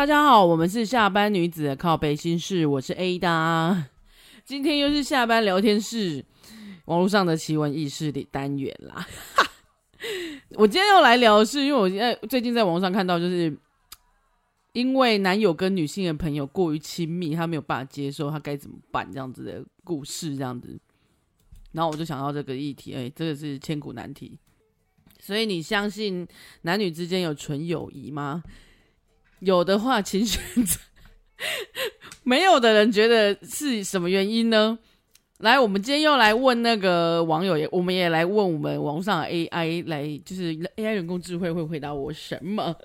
大家好，我们是下班女子的靠背心事，我是 Ada，今天又是下班聊天室，网络上的奇闻异事的单元啦。我今天要来聊的是，因为我在最近在网上看到，就是因为男友跟女性的朋友过于亲密，他没有办法接受，他该怎么办？这样子的故事，这样子。然后我就想到这个议题，哎，这个是千古难题。所以你相信男女之间有纯友谊吗？有的话，请选择；没有的人觉得是什么原因呢？来，我们今天又来问那个网友，也我们也来问我们网上 AI，来就是 AI 人工智慧会回答我什么？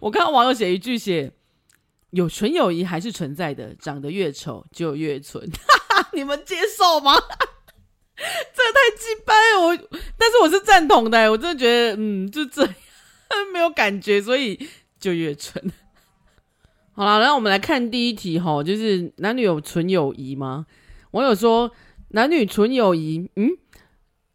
我看到网友写一句写：有纯友谊还是存在的，长得越丑就越纯。你们接受吗？这太鸡掰了，我但是我是赞同的，我真的觉得嗯，就这样 没有感觉，所以。就越纯。好了，然后我们来看第一题哈，就是男女有纯友谊吗？网友说男女纯友谊，嗯，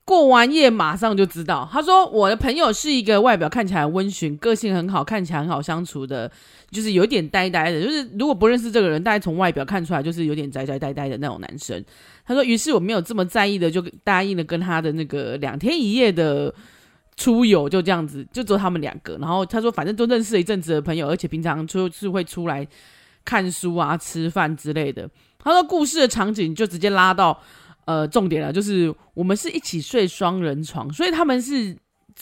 过完夜马上就知道。他说我的朋友是一个外表看起来温驯、个性很好、看起来很好相处的，就是有点呆呆的，就是如果不认识这个人，大概从外表看出来就是有点宅宅呆呆的那种男生。他说，于是我没有这么在意的，就答应了跟他的那个两天一夜的。出游就这样子，就只有他们两个。然后他说，反正都认识了一阵子的朋友，而且平常就是会出来看书啊、吃饭之类的。他说，故事的场景就直接拉到呃重点了，就是我们是一起睡双人床，所以他们是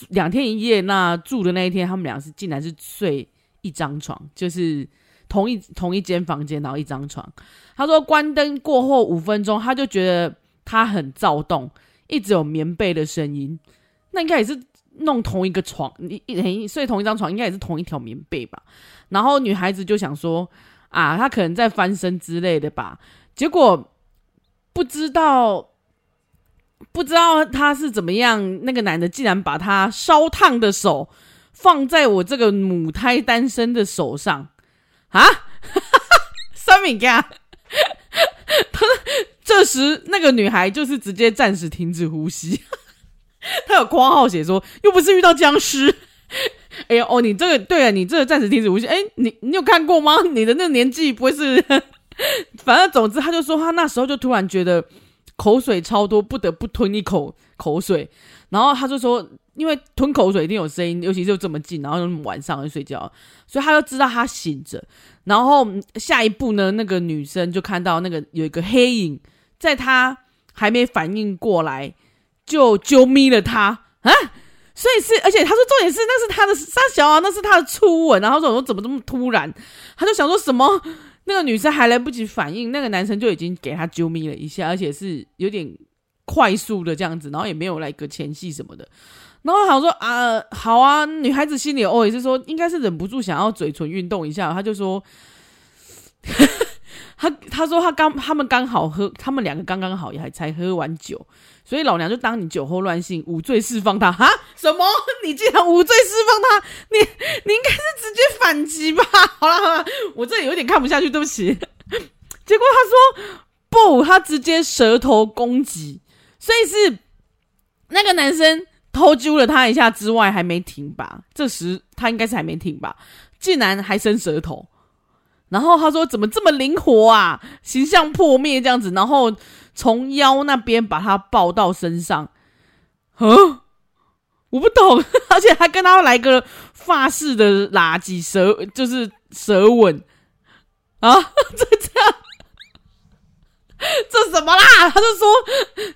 两天一夜。那住的那一天，他们俩是竟然是睡一张床，就是同一同一间房间，然后一张床。他说，关灯过后五分钟，他就觉得他很躁动，一直有棉被的声音，那应该也是。弄同一个床，你一睡同一张床，应该也是同一条棉被吧？然后女孩子就想说啊，他可能在翻身之类的吧。结果不知道，不知道他是怎么样，那个男的竟然把他烧烫的手放在我这个母胎单身的手上啊！三米加，他 这时那个女孩就是直接暂时停止呼吸。他有括号写说，又不是遇到僵尸。哎呀，哦，你这个对啊，你这个暂时停止呼吸。哎，你你有看过吗？你的那个年纪不会是？反正总之，他就说他那时候就突然觉得口水超多，不得不吞一口口水。然后他就说，因为吞口水一定有声音，尤其是这么近，然后晚上就睡觉，所以他就知道他醒着。然后下一步呢，那个女生就看到那个有一个黑影，在他还没反应过来。就揪咪了他。啊，所以是，而且他说重点是那是他的三小啊，那是他的初吻，然后说我说怎么这么突然，他就想说什么，那个女生还来不及反应，那个男生就已经给他揪咪了一下，而且是有点快速的这样子，然后也没有来个前戏什么的，然后想说啊，好啊，女孩子心里哦也是说应该是忍不住想要嘴唇运动一下，他就说。他他说他刚他们刚好喝，他们两个刚刚好也还才喝完酒，所以老娘就当你酒后乱性，无罪释放他哈？什么？你竟然无罪释放他？你你应该是直接反击吧？好了好了，我这里有点看不下去，对不起。结果他说不，他直接舌头攻击，所以是那个男生偷揪了他一下之外还没停吧？这时他应该是还没停吧？竟然还伸舌头。然后他说：“怎么这么灵活啊？形象破灭这样子，然后从腰那边把他抱到身上，嗯，我不懂，而且还跟他来个发式的垃圾舌，就是舌吻。啊，就这样，这什么啦？他就说，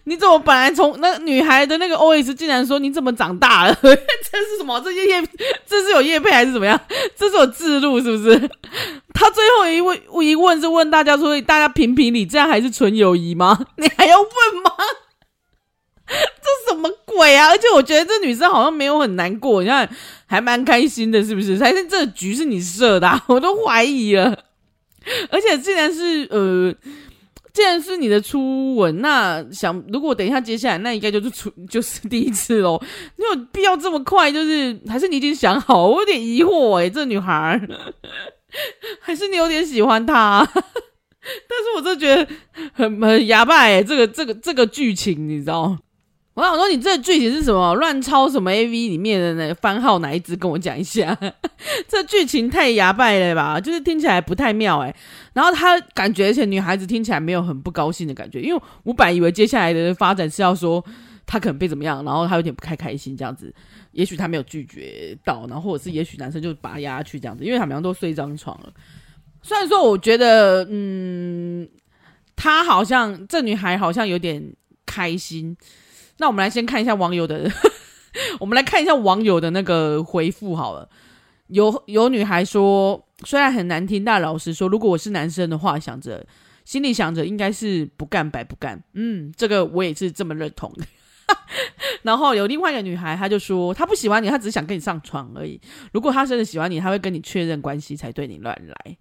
你怎么本来从那女孩的那个 OS 竟然说你怎么长大了？这是什么？这业业这是有叶配还是怎么样？这是有置入是不是？他最后一问一问是问大家说，大家评评理，这样还是纯友谊吗？你还要问吗？这什么鬼啊！而且我觉得这女生好像没有很难过，你看还蛮开心的，是不是？还是这局是你设的？我都怀疑了。而且既然是呃，既然是你的初吻，那想如果等一下接下来，那应该就是初就是第一次喽。你有必要这么快？就是还是你已经想好？我有点疑惑哎，这女孩 还是你有点喜欢她？但是我真觉得很很哑巴哎，这个这个这个剧情你知道？我想说，你这个剧情是什么？乱抄什么 AV 里面的那番号哪一支？跟我讲一下。这剧情太牙败了吧？就是听起来不太妙哎。然后他感觉，而且女孩子听起来没有很不高兴的感觉，因为我本来以为接下来的发展是要说他可能被怎么样，然后他有点不太开心这样子。也许他没有拒绝到，然后或者是也许男生就把他压下去这样子，因为他们两都睡一张床了。虽然说我觉得，嗯，他好像这女孩好像有点开心。那我们来先看一下网友的，我们来看一下网友的那个回复好了。有有女孩说，虽然很难听，但老实说，如果我是男生的话，想着心里想着应该是不干白不干。嗯，这个我也是这么认同的。然后有另外一个女孩，她就说她不喜欢你，她只想跟你上床而已。如果她真的喜欢你，她会跟你确认关系才对你乱来。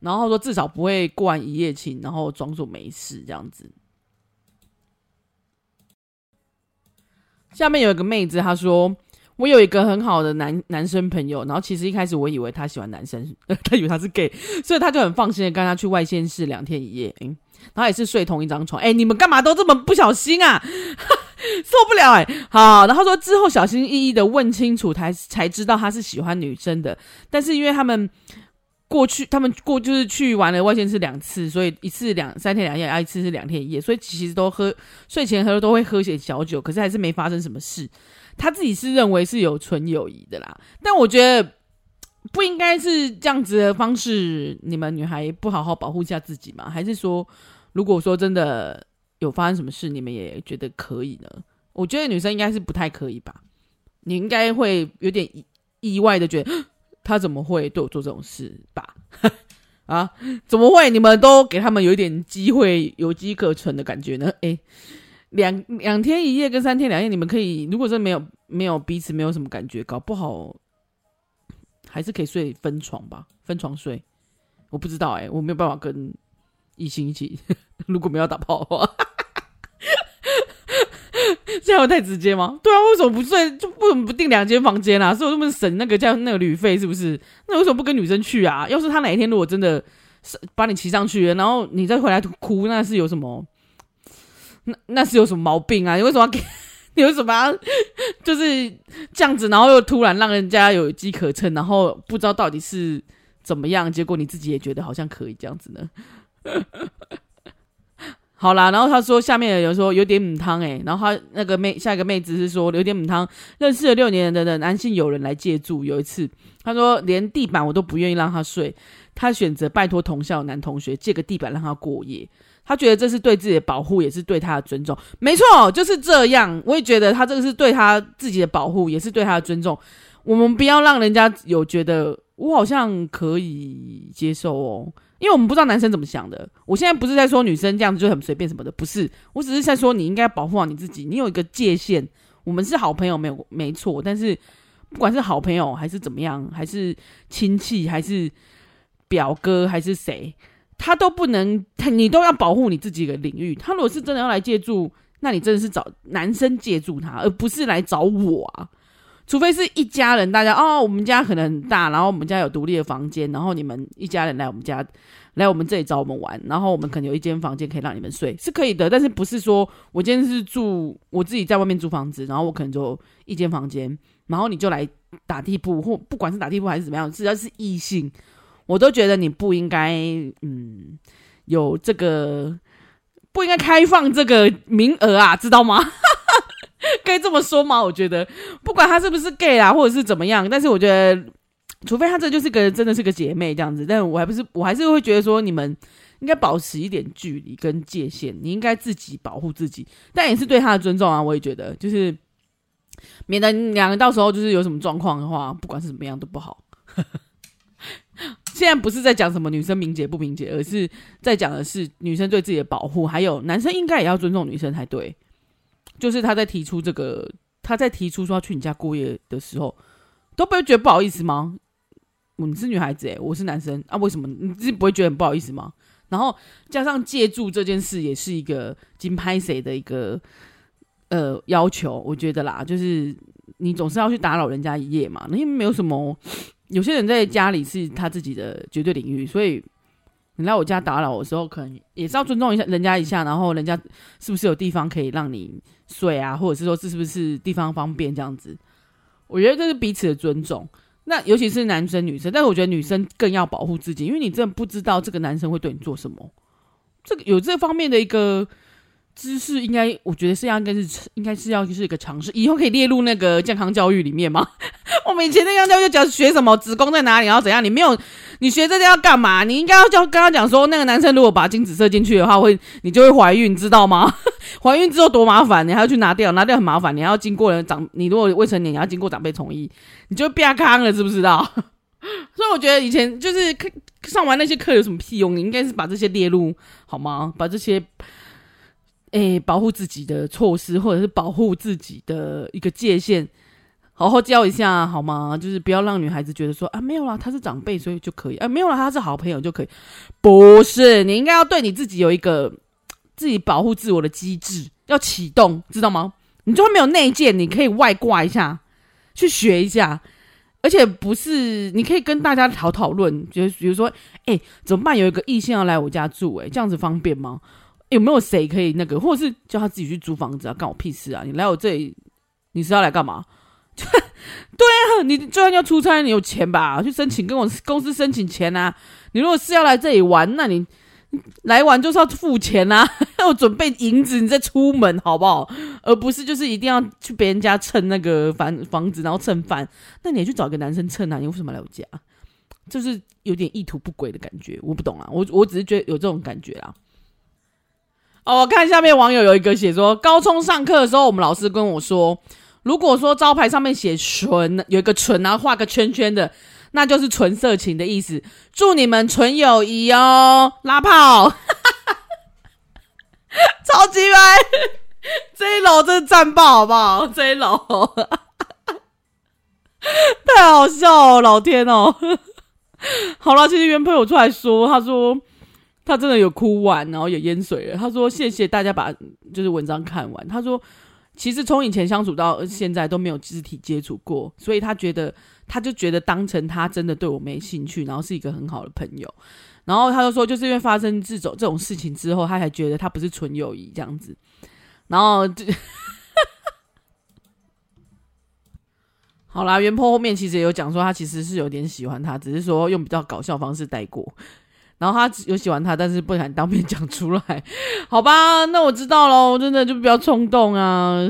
然后说至少不会过完一夜情，然后装作没事这样子。下面有一个妹子，她说：“我有一个很好的男男生朋友，然后其实一开始我以为他喜欢男生，他以为他是 gay，所以他就很放心的跟他去外县市两天一夜，嗯，然后也是睡同一张床。哎，你们干嘛都这么不小心啊？受不了哎！好，然后说之后小心翼翼的问清楚，才才知道他是喜欢女生的，但是因为他们。”过去他们过就是去玩了外县市两次，所以一次两三天两夜，啊一次是两天一夜，所以其实都喝睡前喝都会喝些小酒，可是还是没发生什么事。他自己是认为是有纯友谊的啦，但我觉得不应该是这样子的方式。你们女孩不好好保护一下自己吗？还是说，如果说真的有发生什么事，你们也觉得可以呢？我觉得女生应该是不太可以吧，你应该会有点意外的觉得。他怎么会对我做这种事吧？啊，怎么会？你们都给他们有一点机会，有机可乘的感觉呢？诶，两两天一夜跟三天两夜，你们可以，如果真没有没有彼此没有什么感觉，搞不好还是可以睡分床吧，分床睡。我不知道诶，我没有办法跟异性一起，如果没有打炮的话。这样太直接吗？对啊，为什么不睡？就为什么不订两间房间啊？所以我这么省那个叫那个旅费，是不是？那为什么不跟女生去啊？要是他哪一天如果真的是把你骑上去，然后你再回来哭，那是有什么？那那是有什么毛病啊？你为什么要给？你为什么要就是这样子？然后又突然让人家有机可乘，然后不知道到底是怎么样？结果你自己也觉得好像可以这样子呢？好啦，然后他说下面有人说有点母汤诶，然后他那个妹下一个妹子是说有点母汤，认识了六年的的男性友人来借住，有一次他说连地板我都不愿意让他睡，他选择拜托同校男同学借个地板让他过夜，他觉得这是对自己的保护，也是对他的尊重。没错，就是这样，我也觉得他这个是对他自己的保护，也是对他的尊重。我们不要让人家有觉得我好像可以接受哦。因为我们不知道男生怎么想的，我现在不是在说女生这样子就很随便什么的，不是，我只是在说你应该保护好你自己，你有一个界限。我们是好朋友，没有没错，但是不管是好朋友还是怎么样，还是亲戚，还是表哥，还是谁，他都不能，你都要保护你自己的领域。他如果是真的要来借助，那你真的是找男生借助他，而不是来找我啊。除非是一家人，大家哦，我们家可能很大，然后我们家有独立的房间，然后你们一家人来我们家，来我们这里找我们玩，然后我们可能有一间房间可以让你们睡，是可以的。但是不是说我今天是住我自己在外面租房子，然后我可能就一间房间，然后你就来打地铺，或不管是打地铺还是怎么样，只要是异性，我都觉得你不应该，嗯，有这个不应该开放这个名额啊，知道吗？可以这么说吗？我觉得不管他是不是 gay 啊，或者是怎么样，但是我觉得，除非他这就是个真的是个姐妹这样子，但我还不是，我还是会觉得说，你们应该保持一点距离跟界限，你应该自己保护自己，但也是对他的尊重啊。我也觉得，就是 免得两个到时候就是有什么状况的话，不管是怎么样都不好。现在不是在讲什么女生明节不明节，而是在讲的是女生对自己的保护，还有男生应该也要尊重女生才对。就是他在提出这个，他在提出说要去你家过夜的时候，都不会觉得不好意思吗？你是女孩子诶，我是男生啊，为什么你自己不会觉得很不好意思吗？然后加上借住这件事，也是一个金拍谁的一个呃要求，我觉得啦，就是你总是要去打扰人家一夜嘛，那因为没有什么。有些人在家里是他自己的绝对领域，所以你来我家打扰我的时候，可能也是要尊重一下人家一下，然后人家是不是有地方可以让你睡啊，或者是说这是不是地方方便这样子？我觉得这是彼此的尊重。那尤其是男生女生，但是我觉得女生更要保护自己，因为你真的不知道这个男生会对你做什么。这个有这方面的一个。知识应该，我觉得是要应该是应该是要是一个常识，以后可以列入那个健康教育里面吗？我们以前那个教育就讲学什么子宫在哪里，然后怎样？你没有，你学这些要干嘛？你应该要叫跟他讲说，那个男生如果把精子射进去的话，会你就会怀孕，知道吗？怀孕之后多麻烦，你还要去拿掉，拿掉很麻烦，你还要经过人长，你如果未成年，你要经过长辈同意，你就变康了，知不知道？所以我觉得以前就是上完那些课有什么屁用？你应该是把这些列入好吗？把这些。诶、保护自己的措施，或者是保护自己的一个界限，好好教一下好吗？就是不要让女孩子觉得说啊，没有啦，他是长辈，所以就可以啊，没有啦，他是好朋友就可以。不是，你应该要对你自己有一个自己保护自我的机制要启动，知道吗？你就算没有内建，你可以外挂一下，去学一下，而且不是，你可以跟大家讨讨论，就比如说，哎、怎么办？有一个异性要来我家住、欸，哎，这样子方便吗？有没有谁可以那个，或者是叫他自己去租房子啊？干我屁事啊！你来我这里，你是要来干嘛？对啊，你就算要出差，你有钱吧？去申请跟我公司申请钱啊！你如果是要来这里玩，那你来玩就是要付钱啊，要准备银子，你再出门好不好？而不是就是一定要去别人家蹭那个房房子，然后蹭饭。那你也去找个男生蹭啊？你为什么来我家？就是有点意图不轨的感觉，我不懂啊！我我只是觉得有这种感觉啦。哦，我看下面网友有一个写说，高中上课的时候，我们老师跟我说，如果说招牌上面写纯，有一个纯，然后画个圈圈的，那就是纯色情的意思。祝你们纯友谊哦，拉炮，超级白，这一楼真的赞爆好不好？这一楼 太好笑了，老天哦！好了，其实原朋友出来说，他说。他真的有哭完，然后也淹水了。他说：“谢谢大家把就是文章看完。”他说：“其实从以前相处到现在都没有肢体接触过，所以他觉得他就觉得当成他真的对我没兴趣，然后是一个很好的朋友。然后他就说，就是因为发生这种这种事情之后，他才觉得他不是纯友谊这样子。然后就好啦，原坡后面其实也有讲说，他其实是有点喜欢他，只是说用比较搞笑方式带过。”然后他有喜欢他，但是不敢当面讲出来，好吧？那我知道喽，真的就不要冲动啊。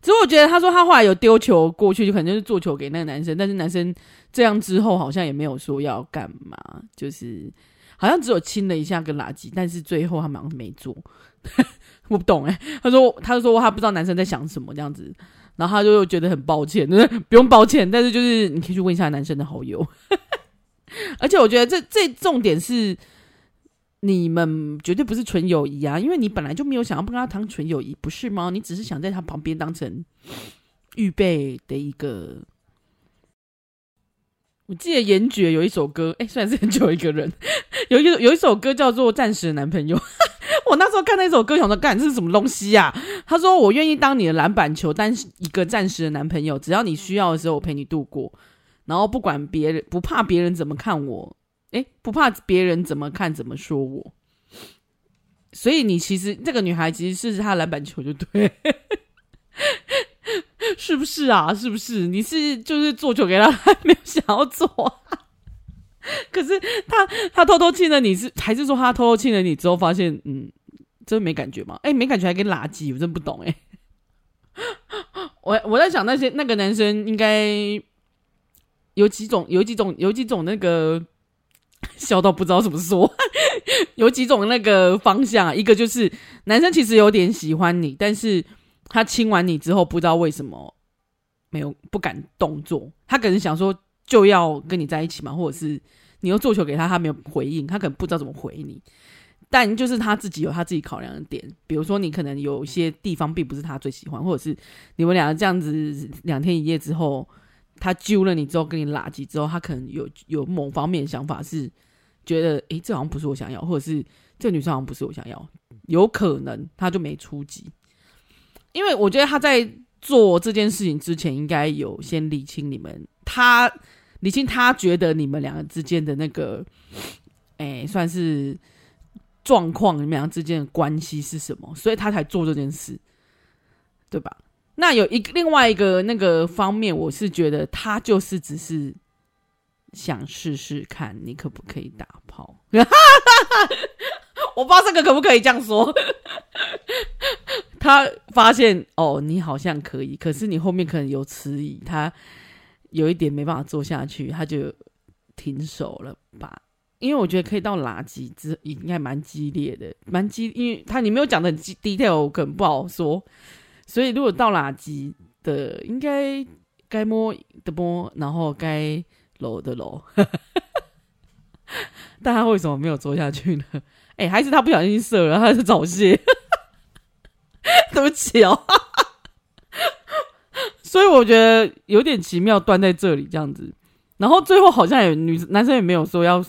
只是我觉得他说他后来有丢球过去，就可能就是做球给那个男生，但是男生这样之后好像也没有说要干嘛，就是好像只有亲了一下跟垃圾，但是最后他们没做，我不懂哎。他说他说他不知道男生在想什么这样子，然后他就觉得很抱歉，就 是不用抱歉，但是就是你可以去问一下男生的好友。而且我觉得这这重点是你们绝对不是纯友谊啊，因为你本来就没有想要跟他谈纯友谊，不是吗？你只是想在他旁边当成预备的一个。我记得严爵有一首歌，哎，虽然是很久一个人，有一有一首歌叫做《暂时的男朋友》。我那时候看那首歌，想说，干，这是什么东西呀？他说：“我愿意当你的篮板球，当一个暂时的男朋友，只要你需要的时候，我陪你度过。”然后不管别人，不怕别人怎么看我，诶，不怕别人怎么看怎么说我，所以你其实这个女孩其实是她篮板球就对，是不是啊？是不是？你是就是做球给她，还没有想要做，可是他他偷偷亲了你是，还是说他偷偷亲了你之后发现，嗯，真没感觉吗？诶，没感觉还跟垃圾，我真不懂诶。我我在想那些那个男生应该。有几种，有几种，有几种那个笑到不知道怎么说，有几种那个方向，一个就是男生其实有点喜欢你，但是他亲完你之后，不知道为什么没有不敢动作，他可能想说就要跟你在一起嘛，或者是你又做球给他，他没有回应，他可能不知道怎么回你。但就是他自己有他自己考量的点，比如说你可能有些地方并不是他最喜欢，或者是你们两个这样子两天一夜之后，他揪了你之后跟你拉圾之后，他可能有有某方面的想法是觉得，诶，这好像不是我想要，或者是这个女生好像不是我想要，有可能他就没出击，因为我觉得他在做这件事情之前，应该有先理清你们，他理清他觉得你们两个之间的那个，诶，算是。状况，你们俩之间的关系是什么？所以他才做这件事，对吧？那有一个另外一个那个方面，我是觉得他就是只是想试试看你可不可以打炮。我不知道这个可不可以这样说。他发现哦，你好像可以，可是你后面可能有迟疑，他有一点没办法做下去，他就停手了吧。因为我觉得可以到垃圾，之应该蛮激烈的，蛮激，因为他你没有讲的很 detail，我可能不好说。所以如果到垃圾的，应该该摸的摸，然后该搂的搂。但他为什么没有做下去呢？哎、欸，还是他不小心射了，他是早泄。对不起哦。所以我觉得有点奇妙，断在这里这样子。然后最后好像也女男生也没有说要。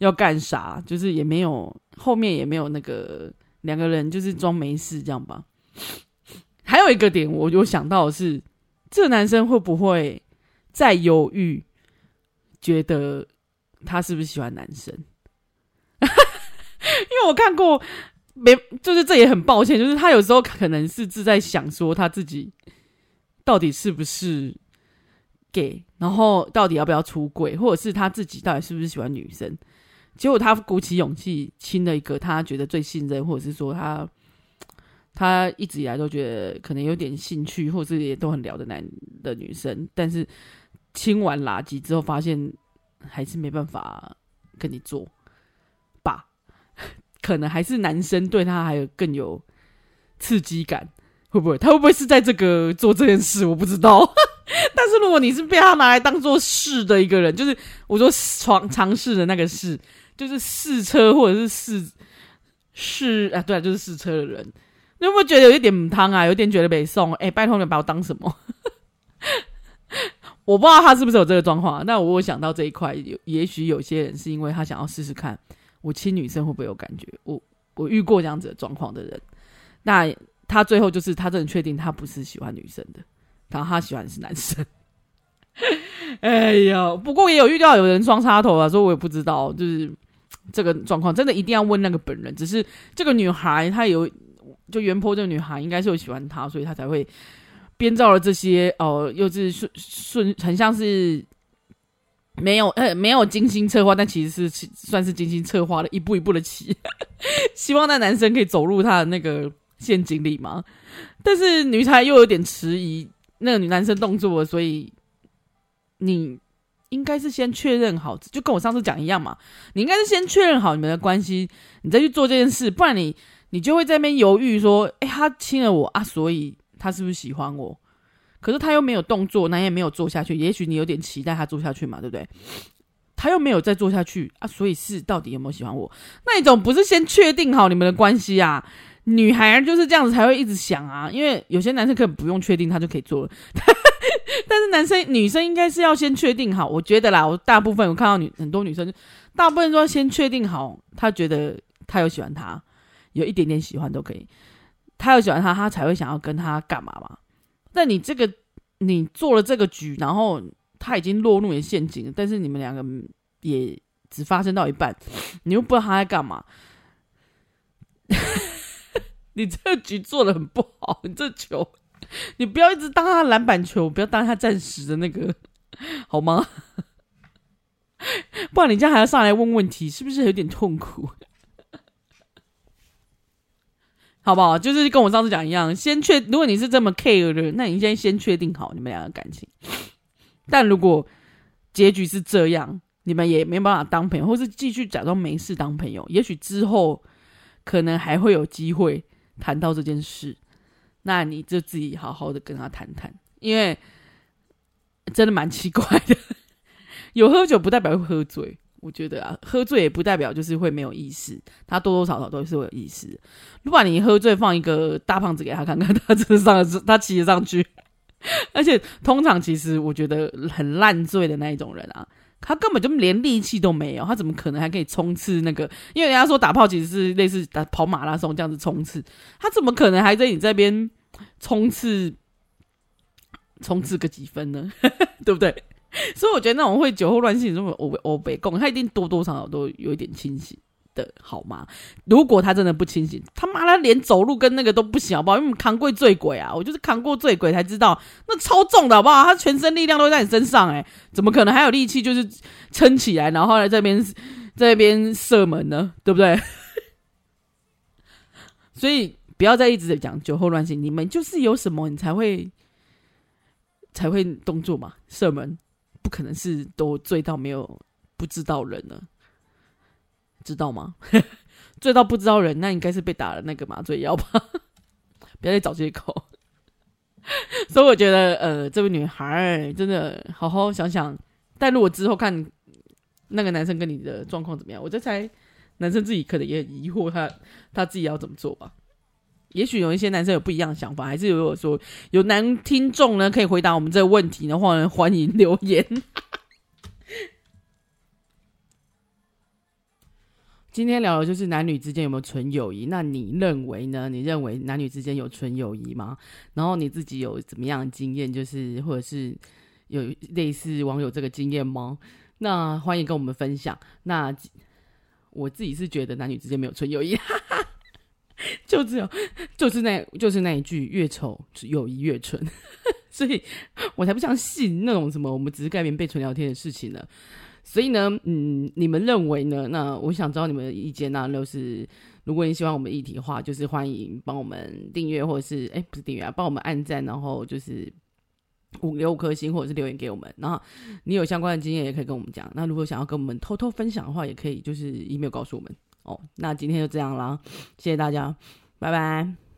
要干啥？就是也没有，后面也没有那个两个人就是装没事这样吧。还有一个点，我有想到的是，这男生会不会再犹豫，觉得他是不是喜欢男生？因为我看过，没就是这也很抱歉，就是他有时候可能是自在想说他自己到底是不是 gay，然后到底要不要出柜，或者是他自己到底是不是喜欢女生。结果他鼓起勇气亲了一个他觉得最信任，或者是说他他一直以来都觉得可能有点兴趣，或者是也都很聊的男的女生，但是清完垃圾之后发现还是没办法跟你做吧？可能还是男生对他还有更有刺激感，会不会？他会不会是在这个做这件事？我不知道。但是如果你是被他拿来当做试的一个人，就是我说尝尝试的那个试。就是试车或者是试试啊，对啊，就是试车的人，你有没有觉得有一点母汤啊？有点觉得被送哎，拜托你把我当什么？我不知道他是不是有这个状况。那我有想到这一块，有也许有些人是因为他想要试试看，我亲女生会不会有感觉？我我遇过这样子的状况的人，那他最后就是他真的确定他不是喜欢女生的，然后他喜欢的是男生。哎呀，不过也有遇到有人双插头啊，所以我也不知道，就是。这个状况真的一定要问那个本人。只是这个女孩她有，就原坡这个女孩应该是有喜欢他，所以他才会编造了这些哦、又是顺顺，很像是没有呃没有精心策划，但其实是算是精心策划的，一步一步的起，希望那男生可以走入他的那个陷阱里嘛。但是女孩又有点迟疑那个女男生动作，所以你。应该是先确认好，就跟我上次讲一样嘛。你应该是先确认好你们的关系，你再去做这件事，不然你你就会在那边犹豫说：“诶，他亲了我啊，所以他是不是喜欢我？可是他又没有动作，那也没有做下去。也许你有点期待他做下去嘛，对不对？他又没有再做下去啊，所以是到底有没有喜欢我？那你总不是先确定好你们的关系啊？女孩就是这样子才会一直想啊，因为有些男生可能不用确定他就可以做了。”但是男生女生应该是要先确定好，我觉得啦，我大部分我看到女很多女生，大部分都要先确定好，他觉得他有喜欢他，有一点点喜欢都可以，他有喜欢他，他才会想要跟他干嘛嘛。但你这个你做了这个局，然后他已经落入你陷阱，但是你们两个也只发生到一半，你又不知道他在干嘛，你这个局做的很不好，你这球。你不要一直当他篮板球，不要当他暂时的那个，好吗？不然你这样还要上来问问题，是不是有点痛苦？好不好？就是跟我上次讲一样，先确，如果你是这么 care 的人，那你先先确定好你们俩的感情。但如果结局是这样，你们也没办法当朋友，或是继续假装没事当朋友。也许之后可能还会有机会谈到这件事，那你就自己好好的跟他谈谈，因为真的蛮奇怪的。有喝酒不代表会喝醉，我觉得啊，喝醉也不代表就是会没有意识，他多多少少都是会有意识。如果你喝醉放一个大胖子给他看看，他真的上得他骑得上去。而且通常其实我觉得很烂醉的那一种人啊，他根本就连力气都没有，他怎么可能还可以冲刺那个？因为人家说打炮其实是类似打跑马拉松这样子冲刺，他怎么可能还在你这边冲刺冲刺个几分呢？对不对？所以我觉得那种会酒后乱性这种欧欧北共，他一定多多少少都有一点清醒。的好吗？如果他真的不清醒，他妈他连走路跟那个都不行，好不好？因为扛过醉鬼啊，我就是扛过醉鬼才知道，那超重的好不好？他全身力量都在你身上，欸，哎，怎么可能还有力气就是撑起来，然后来这边这边射门呢？对不对？所以不要再一直讲酒后乱性，你们就是有什么你才会才会动作嘛？射门可能是都醉到没有不知道人了。知道吗？醉到不知道人，那应该是被打了那个麻醉药吧？不要再找借口。所以我觉得，呃，这位女孩真的好好想想。但如果之后看那个男生跟你的状况怎么样，我这才男生自己可能也很疑惑，他他自己要怎么做吧？也许有一些男生有不一样的想法，还是如果说有男听众呢，可以回答我们这个问题的话呢，欢迎留言。今天聊的就是男女之间有没有纯友谊？那你认为呢？你认为男女之间有纯友谊吗？然后你自己有怎么样的经验？就是或者是有类似网友这个经验吗？那欢迎跟我们分享。那我自己是觉得男女之间没有纯友谊，就只有就是那就是那一句越丑友谊越纯，所以我才不相信那种什么我们只是盖棉被纯聊天的事情呢。所以呢，嗯，你们认为呢？那我想知道你们的意见。那就是，如果你喜欢我们议题的话，就是欢迎帮我们订阅，或者是哎，不是订阅啊，帮我们按赞，然后就是五六颗星，或者是留言给我们。然后你有相关的经验，也可以跟我们讲。那如果想要跟我们偷偷分享的话，也可以就是 email 告诉我们。那今天就这样啦，谢谢大家，拜拜。